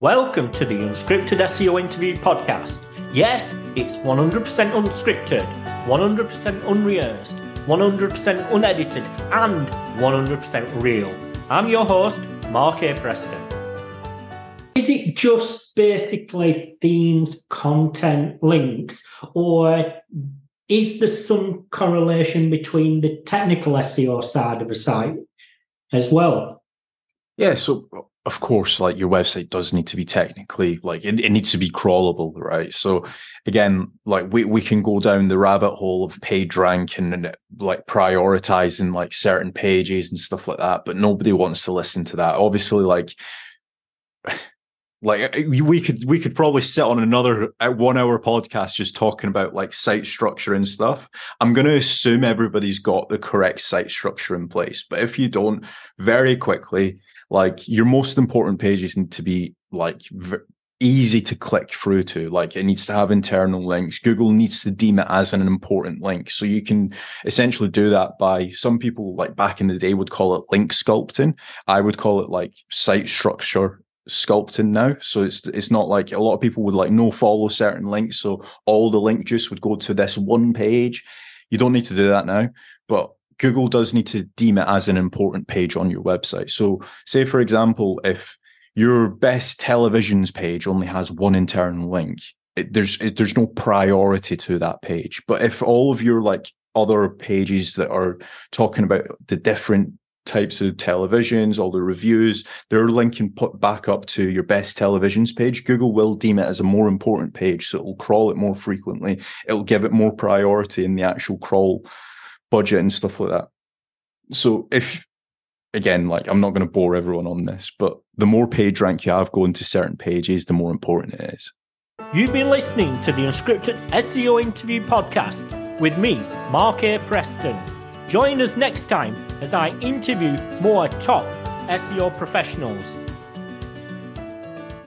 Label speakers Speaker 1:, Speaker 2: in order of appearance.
Speaker 1: Welcome to the Unscripted SEO Interview Podcast. Yes, it's 100% unscripted, 100% unrehearsed, 100% unedited, and 100% real. I'm your host, Mark A. Preston. Is it just basically themes, content, links, or is there some correlation between the technical SEO side of a site as well?
Speaker 2: Yeah, so of course, like your website does need to be technically like it, it, needs to be crawlable, right? So again, like we, we can go down the rabbit hole of page rank and, and like prioritizing like certain pages and stuff like that, but nobody wants to listen to that. Obviously, like like uh, we could we could probably sit on another uh, one hour podcast just talking about like site structure and stuff. I'm going to assume everybody's got the correct site structure in place but if you don't very quickly like your most important pages need to be like v- easy to click through to. Like it needs to have internal links. Google needs to deem it as an important link. So you can essentially do that by some people like back in the day would call it link sculpting. I would call it like site structure sculpting now so it's it's not like a lot of people would like no follow certain links so all the link juice would go to this one page you don't need to do that now but Google does need to deem it as an important page on your website. So, say for example, if your best televisions page only has one internal link, it, there's it, there's no priority to that page. But if all of your like other pages that are talking about the different types of televisions, all the reviews, they're linking put back up to your best televisions page. Google will deem it as a more important page, so it will crawl it more frequently. It'll give it more priority in the actual crawl budget and stuff like that. So if again, like I'm not going to bore everyone on this, but the more page rank you have going to certain pages, the more important it is.
Speaker 1: You've been listening to the Unscripted SEO Interview Podcast with me, Mark A. Preston. Join us next time as I interview more top SEO professionals.